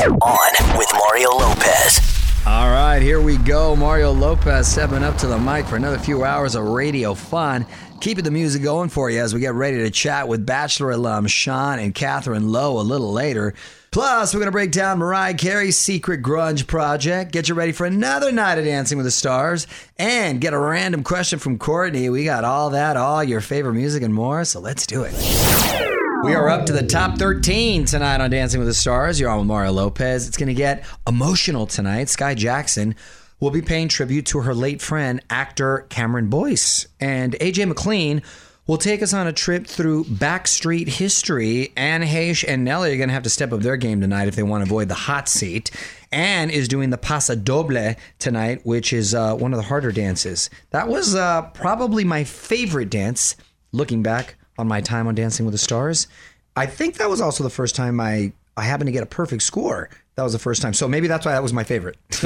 On with Mario Lopez. All right, here we go. Mario Lopez stepping up to the mic for another few hours of radio fun. Keeping the music going for you as we get ready to chat with Bachelor alum Sean and Catherine Lowe a little later. Plus, we're going to break down Mariah Carey's secret grunge project, get you ready for another night of Dancing with the Stars, and get a random question from Courtney. We got all that, all your favorite music and more, so let's do it. We are up to the top 13 tonight on Dancing with the Stars. You're on with Mario Lopez. It's going to get emotional tonight. Skai Jackson will be paying tribute to her late friend, actor Cameron Boyce. And AJ McLean will take us on a trip through backstreet history. Anne Heche and Nelly are going to have to step up their game tonight if they want to avoid the hot seat. Anne is doing the Paso Doble tonight, which is uh, one of the harder dances. That was uh, probably my favorite dance looking back on my time on Dancing with the Stars. I think that was also the first time I, I happened to get a perfect score. That was the first time. So maybe that's why that was my favorite.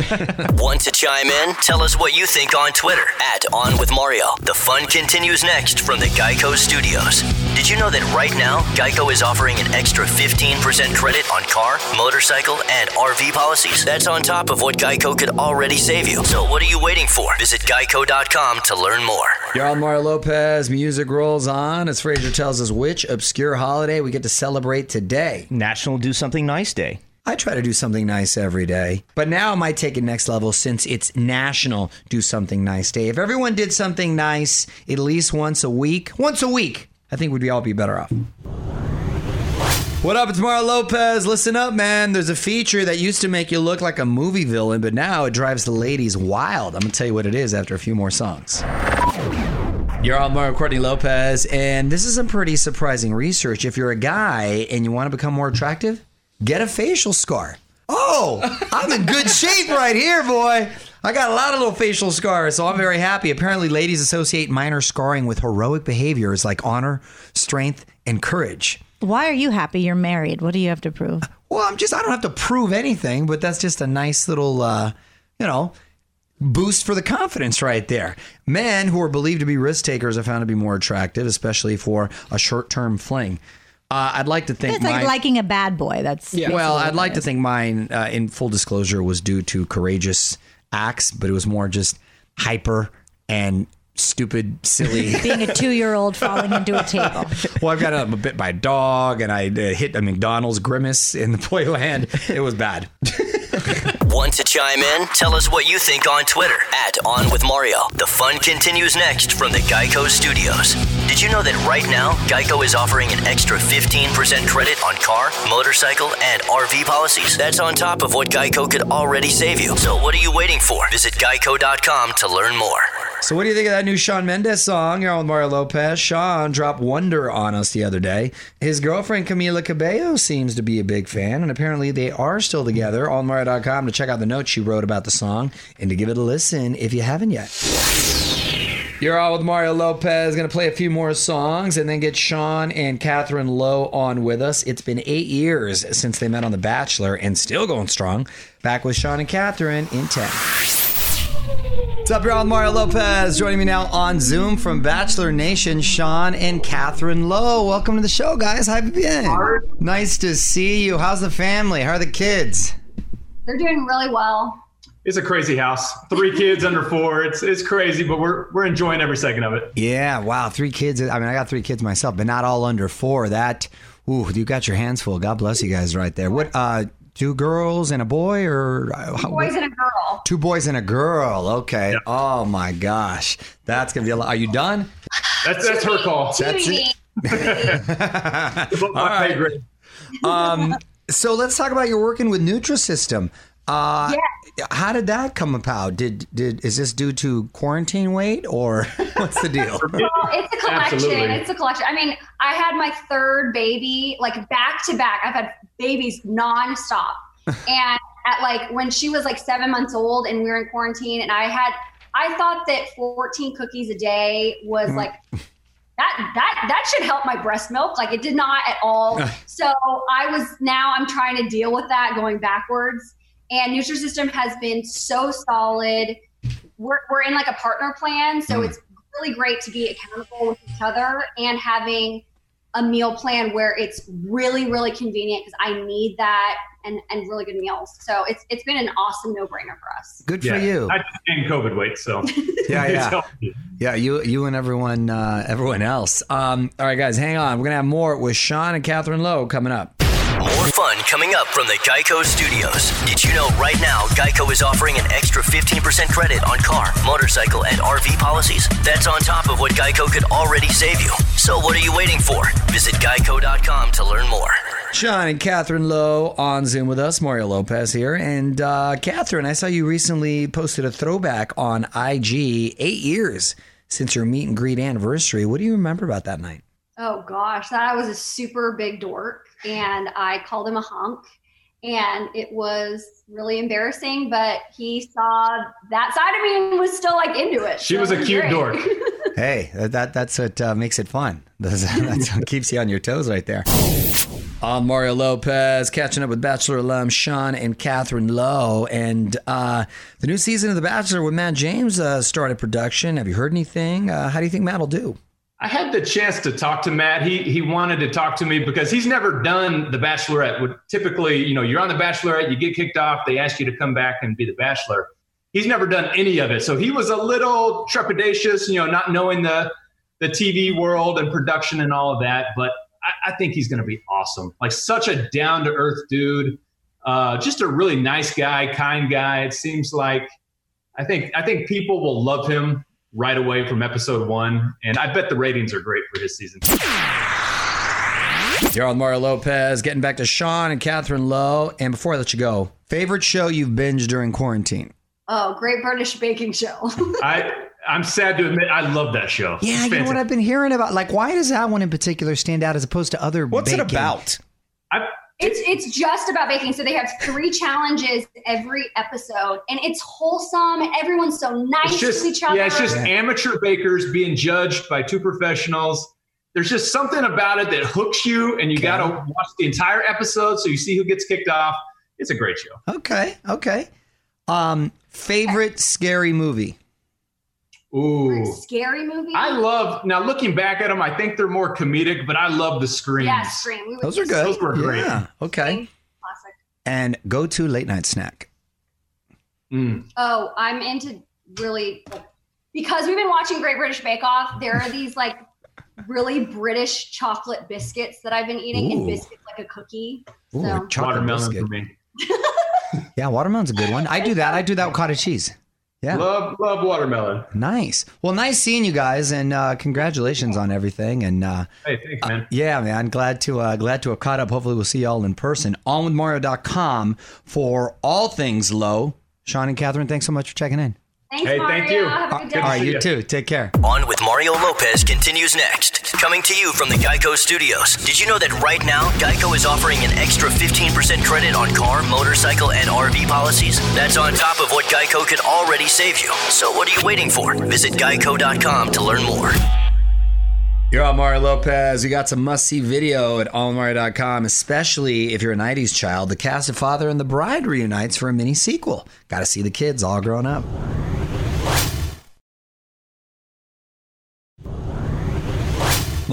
Want to chime in? Tell us what you think on Twitter at On With Mario. The fun continues next from the Geico Studios. Did you know that right now, Geico is offering an extra 15% credit on car, motorcycle, and RV policies? That's on top of what Geico could already save you. So what are you waiting for? Visit geico.com to learn more. You're on Mario Lopez. Music rolls on as Fraser tells us which obscure holiday we get to celebrate today. National Do Something Nice Day. I try to do something nice every day. But now I might take it next level since it's National Do Something Nice Day. If everyone did something nice at least once a week, once a week, I think we'd all be better off. What up? It's Mario Lopez. Listen up, man. There's a feature that used to make you look like a movie villain, but now it drives the ladies wild. I'm going to tell you what it is after a few more songs. You're on Mario Courtney Lopez, and this is some pretty surprising research. If you're a guy and you want to become more attractive, get a facial scar. Oh, I'm in good shape right here, boy. I got a lot of little facial scars, so I'm very happy. Apparently, ladies associate minor scarring with heroic behaviors like honor, strength, and courage. Why are you happy you're married? What do you have to prove? Well, I'm just, I don't have to prove anything, but that's just a nice little, uh, you know, boost for the confidence right there. Men who are believed to be risk takers are found to be more attractive, especially for a short term fling. Uh, I'd like to think It's like mine- liking a bad boy. That's basically well, I'd like to think mine, uh, in full disclosure, was due to courageous acts, but it was more just hyper and stupid, silly. being a two-year-old falling into a table. well, I've got a, I'm bit by a dog, and I uh, hit a McDonald's grimace in the Playland. It was bad. Want to chime in? Tell us what you think on Twitter at On With Mario. The fun continues next from the Geico Studios. Did you know that right now, Geico is offering an extra 15% credit on car, motorcycle, and RV policies? That's on top of what Geico could already save you. So what are you waiting for? Visit geico.com to learn more. So, what do you think of that new Shawn Mendes song? You're on with Mario Lopez. Shawn dropped Wonder on us the other day. His girlfriend Camila Cabello seems to be a big fan, and apparently they are still together. On Mario.com to check out the notes she wrote about the song and to give it a listen if you haven't yet. You're on with Mario Lopez. Going to play a few more songs and then get Sean and Catherine Lowe on with us. It's been eight years since they met on The Bachelor and still going strong. Back with Sean and Catherine in 10. What's up, y'all? Mario Lopez joining me now on Zoom from Bachelor Nation, Sean and Catherine Lowe. Welcome to the show, guys. How have you been? Nice to see you. How's the family? How are the kids? They're doing really well. It's a crazy house. Three kids under four. It's it's crazy, but we're we're enjoying every second of it. Yeah, wow. Three kids. I mean, I got three kids myself, but not all under four. That, ooh, you got your hands full. God bless you guys right there. What, uh, two girls and a boy or uh, how- Boys and a girl. two boys and a girl? Okay. Oh my gosh. That's going to be a lot. Are you done? That's that's her call. That's it. All right. Um, so let's talk about your working with Nutrisystem. Uh, How did that come about? Did did is this due to quarantine weight or what's the deal? Well, it's a collection. Absolutely. It's a collection. I mean, I had my third baby like back to back. I've had babies nonstop. and at like when she was like seven months old and we were in quarantine, and I had, I thought that 14 cookies a day was Mm-hmm. like that that that should help my breast milk like it did not at all so i was now i'm trying to deal with that going backwards and nutrisystem has been so solid we're, we're in like a partner plan so Mm. it's really great to be accountable with each other and having a meal plan where it's really really convenient because i need that and, and really good meals. So it's it's been an awesome no brainer for us. Good Yeah, for you. I just gained COVID weight, so Yeah, yeah. Yeah, you you and everyone uh, everyone else. Um, all right, guys, hang on. We're gonna have more with Sean and Catherine Lowe coming up. More fun coming up from the Geico Studios. Did you know right now Geico is offering an extra 15% credit on car, motorcycle, and RV policies? That's on top of what Geico could already save you. So what are you waiting for? Visit geico.com to learn more. Sean and Catherine Lowe on Zoom with us. Mario Lopez here, and uh, Catherine, I saw you recently posted a throwback on IG. Eight years since your meet and greet anniversary. What do you remember about that night? Oh gosh, that I was a super big dork and I called him a hunk. And it was really embarrassing, but he saw that side of me and was still like into it. She So was a cute great. dork. Hey, that that's what uh, makes it fun. That's, that's what keeps you on your toes right there. I'm Mario Lopez, catching up with Bachelor alum Sean and Catherine Lowe, and uh, the new season of The Bachelor with Matt James uh, started production. Have you heard anything? Uh, how do you think Matt will do? I had the chance to talk to Matt. He he wanted to talk to me because he's never done the Bachelorette. Would typically, you know, you're on the Bachelorette, you get kicked off, they ask you to come back and be the Bachelor. He's never done any of it, so he was a little trepidatious, you know, not knowing the the TV world and production and all of that. But I, I think he's going to be awesome. Like such a down to earth dude, uh, just a really nice guy, kind guy. It seems like I think I think people will love him right away from episode one, and I bet the ratings are great for this season. You're on Mario Lopez, getting back to Sean and Catherine Lowe. And before I let you go, favorite show you've binged during quarantine? Oh, Great British Baking Show. I I'm sad to admit I love that show. Yeah, you know what. I've been hearing about? Like, why does that one in particular stand out as opposed to other? What's it about? I, It's it's just about baking. So they have three challenges every episode, and it's wholesome. Everyone's so nice just to each other. yeah, it's just amateur bakers being judged by two professionals. There's just something about it that hooks you, and you got to watch the entire episode so you see who gets kicked off. It's a great show. Okay, okay. Um, favorite scary movie? Ooh. scary movie. I love now looking back at them. I think they're more comedic, but I love the screams. yeah, Scream. We Those are good. Those were great. Yeah, okay. Classic. And go to late night snack. Mm. Oh, I'm into really because we've been watching Great British Bake Off. There are these like really British chocolate biscuits that I've been eating, Ooh. and biscuits like a cookie. Ooh, So- a chocolate Watermelon biscuit. for me. Yeah, watermelon's a good one. I do that. I do that with cottage cheese. Yeah. Love love watermelon. Nice. Well, nice seeing you guys, and uh, congratulations on everything. And uh, Hey, thanks, man. yeah, man, glad to uh, glad to have caught up. Hopefully, we'll see y'all in person. OnWithMario.com for all things Lowe. Sean and Catherine, thanks so much for checking in. Thanks, Hey, Mario. thank you. Have a good day. Good All to right, see you too. Take care. On with Mario Lopez continues next. Coming to you from the Geico Studios. Did you know that right now, Geico is offering an extra 15% credit on car, motorcycle, and RV policies? That's on top of what Geico could already save you. So what are you waiting for? Visit geico.com to learn more. You're on Mario Lopez. We got some must see video at allmario.com, especially if you're a 90s child. The cast of Father of the Bride reunites for a mini sequel. Got to see the kids all grown up.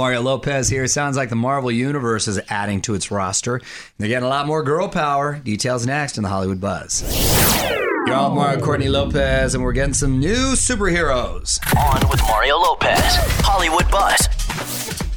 Mario Lopez here. It Sounds like the Marvel Universe is adding to its roster. They're getting a lot more girl power. Details next in the Hollywood Buzz. You're on Mario Courtney Lopez, and we're getting some new superheroes. On with Mario Lopez. Hollywood Buzz.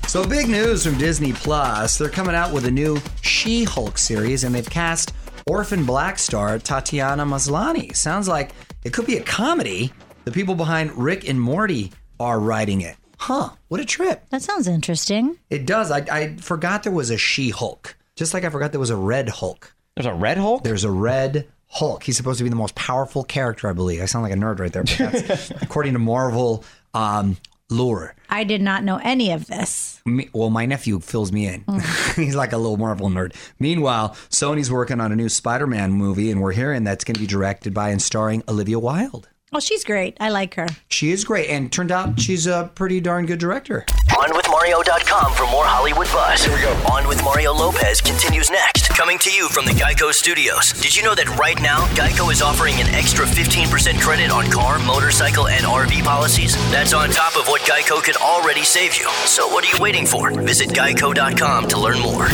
So big news from Disney Plus. They're coming out with a new She-Hulk series and they've cast Orphan Black star Tatiana Maslany. Sounds like it could be a comedy. The people behind Rick and Morty are writing it. Huh, what a trip. That sounds interesting. It does. I, I forgot there was a She-Hulk. Just like I forgot there was a Red Hulk. There's a Red Hulk? There's a Red Hulk. He's supposed to be the most powerful character, I believe. I sound like a nerd right there, but that's according to Marvel um, lore. I did not know any of this. Me, well, my nephew fills me in. He's like a little Marvel nerd. Meanwhile, Sony's working on a new Spider Man movie, and we're hearing that's going to be directed by and starring Olivia Wilde. Oh, she's great. I like her. She is great, and turned out she's a pretty darn good director. OnWithMario.com for more Hollywood buzz. Here we go. On with Mario Lopez continues next. Coming to you from the Geico Studios. Did you know that right now, Geico is offering an extra 15% credit on car, motorcycle, and RV policies? That's on top of what Geico could already save you. So what are you waiting for? Visit geico.com to learn more.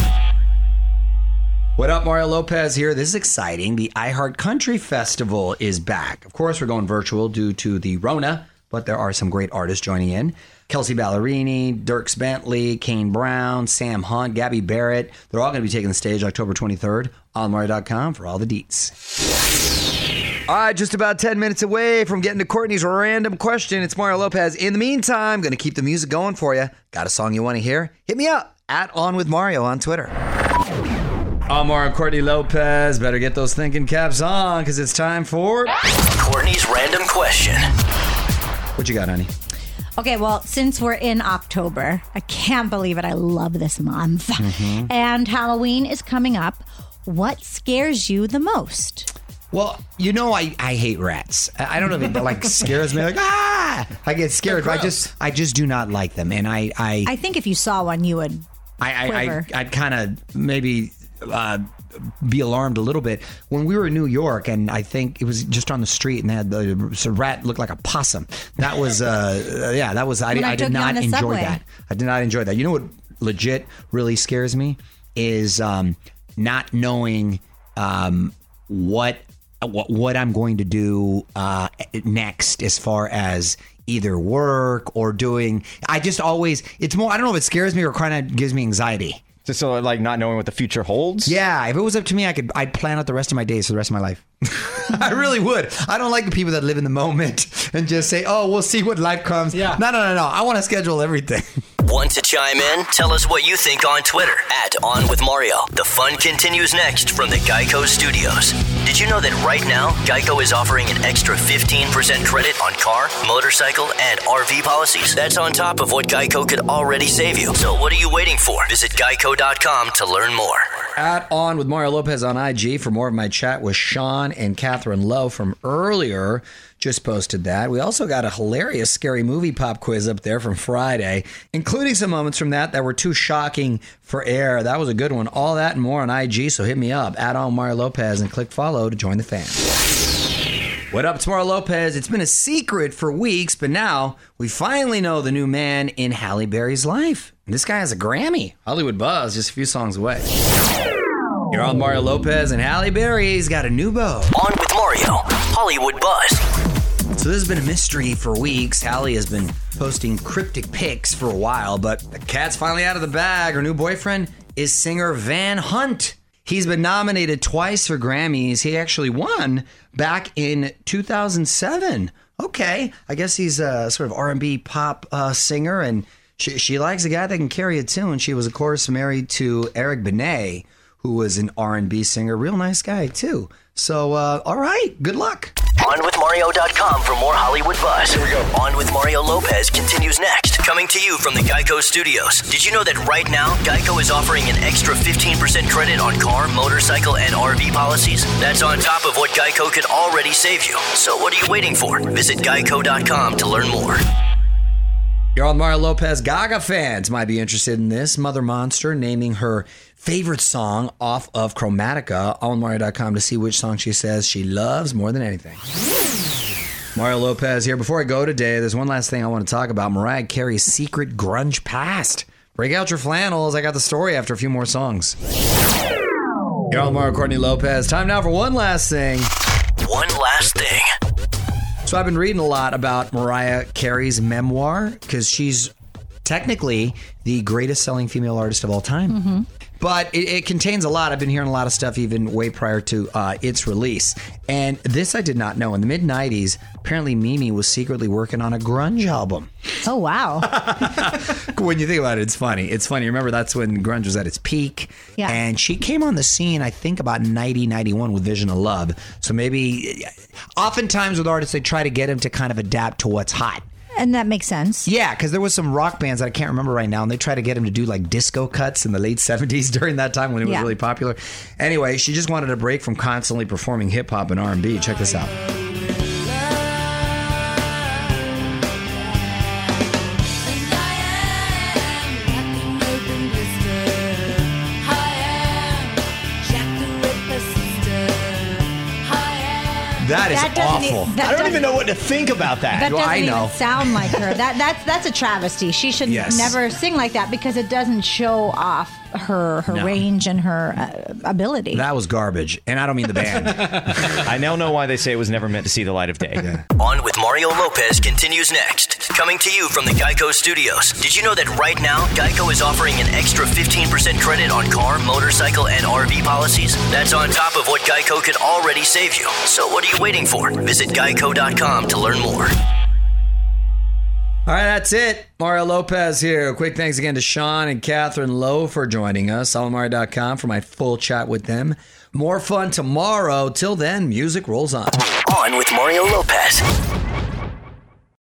What up, Mario Lopez here. This is exciting. The iHeart Country Festival is back. Of course, we're going virtual due to the Rona, but there are some great artists joining in. Kelsea Ballerini, Dierks Bentley, Kane Brown, Sam Hunt, Gabby Barrett. They're all going to be taking the stage October 23rd on Mario.com for all the deets. All right, just about 10 minutes away from getting to Courtney's random question. It's Mario Lopez. In the meantime, going to keep the music going for you. Got a song you want to hear? Hit me up at On With Mario on Twitter. I'm Mario Courtney Lopez. Better get those thinking caps on because it's time for. Courtney's random question. What you got, honey? Okay, well, since we're in October, I can't believe it. I love this month. Mm-hmm. And Halloween is coming up. What scares you the most? Well, you know, I, I hate rats. I I don't know if it like scares me. Like ah, I get scared. But I just I just do not like them, and I I I think if you saw one, you would. I, I. I I'd kind of maybe uh, be alarmed a little bit when we were in New York, and I think it was just on the street, and they had the so rat looked like a possum. That was uh, yeah, that was I, I I did took you on not enjoy subway. that. I did not enjoy that. You know what legit really scares me is um, not knowing um, what what what I'm going to do uh, next as far as either work or doing. I just always it's more. I don't know if it scares me or kind of gives me anxiety. Just so like not knowing what the future holds. Yeah, if it was up to me, I could I'd plan out the rest of my days for the rest of my life. I really would. I don't like the people that live in the moment and just say, "Oh, we'll see what life comes." Yeah. No, no, no, no. I want to schedule everything. Want to chime in? Tell us what you think on Twitter at On With Mario. The fun continues next from the Geico Studios. Did you know that right now, Geico is offering an extra 15% credit on car, motorcycle, and RV policies? That's on top of what Geico could already save you. So what are you waiting for? Visit geico.com to learn more. At on with Mario Lopez on IG for more of my chat with Sean and Catherine Lowe from earlier. Just posted that. We also got a hilarious scary movie pop quiz up there from Friday, including some moments from that that were too shocking for air. That was a good one. All that and more on IG. So hit me up at on Mario Lopez and click follow to join the fam. What up, it's Mario Lopez? It's been a secret for weeks, but now we finally know the new man in Halle Berry's life. This guy has a Grammy. Hollywood Buzz, just a few songs away. You're on Mario Lopez and Halle Berry's got a new beau. On with Mario, Hollywood Buzz. So this has been a mystery for weeks. Halle has been posting cryptic pics for a while, but the cat's finally out of the bag. Her new boyfriend is singer Van Hunt. He's been nominated twice for Grammys. He actually won back in 2007. Okay, I guess he's a sort of R&B pop uh, singer, and she, she likes a guy that can carry a tune. She was, of course, married to Eric Benet, who was an R&B singer. Real nice guy too. So, uh, all right, good luck. OnWithMario.com for more Hollywood buzz. Here we go. On with Mario Lopez continues next. Coming to you from the Geico Studios. Did you know that right now, Geico is offering an extra 15% credit on car, motorcycle, and RV policies? That's on top of what Geico could already save you. So what are you waiting for? Visit Geico.com to learn more. You're on Mario Lopez. Gaga fans might be interested in this. Mother Monster naming her favorite song off of Chromatica on Mario.com to see which song she says she loves more than anything. Mario Lopez here. Before I go today, there's one last thing I want to talk about Mariah Carey's secret grunge past. Break out your flannels. I got the story after a few more songs. You're on Mario Courtney Lopez. Time now for one last thing. One last thing. So I've been reading a lot about Mariah Carey's memoir because she's technically the greatest selling female artist of all time. Mm-hmm. But it, it contains a lot. I've been hearing a lot of stuff even way prior to uh, its release. And this I did not know. In the mid 90s, apparently Mimi was secretly working on a grunge album. Oh, wow. When you think about it, it's funny. It's funny. Remember, that's when grunge was at its peak. Yeah. And she came on the scene, I think, about 90, 91 with Vision of Love. So maybe, oftentimes with artists, they try to get them to kind of adapt to what's hot. And that makes sense. Yeah, because there was some rock bands that I can't remember right now, and they tried to get him to do like disco cuts in the late '70s during that time when it was Yeah. really popular. Anyway, she just wanted a break from constantly performing hip hop and R&B. Check this out. That is That awful. that I don't even know what to think about that. That Well, doesn't I know. even sound like her. That that's that's a travesty. She should Yes. never sing like that because it doesn't show off her her range and her uh, ability. That was garbage, and I don't mean the band. I now know why they say it was never meant to see the light of day. On with Mario Lopez continues next. Coming to you from the Geico Studios. Did you know that right now, Geico is offering an extra 15% credit on car, motorcycle, and RV policies? That's on top of what Geico could already save you. So what are you waiting for? Visit geico.com to learn more. All right, that's it. Mario Lopez here. Quick thanks again to Sean and Catherine Lowe for joining us. Alamario.com for my full chat with them. More fun tomorrow. Till then, music rolls on. On with Mario Lopez.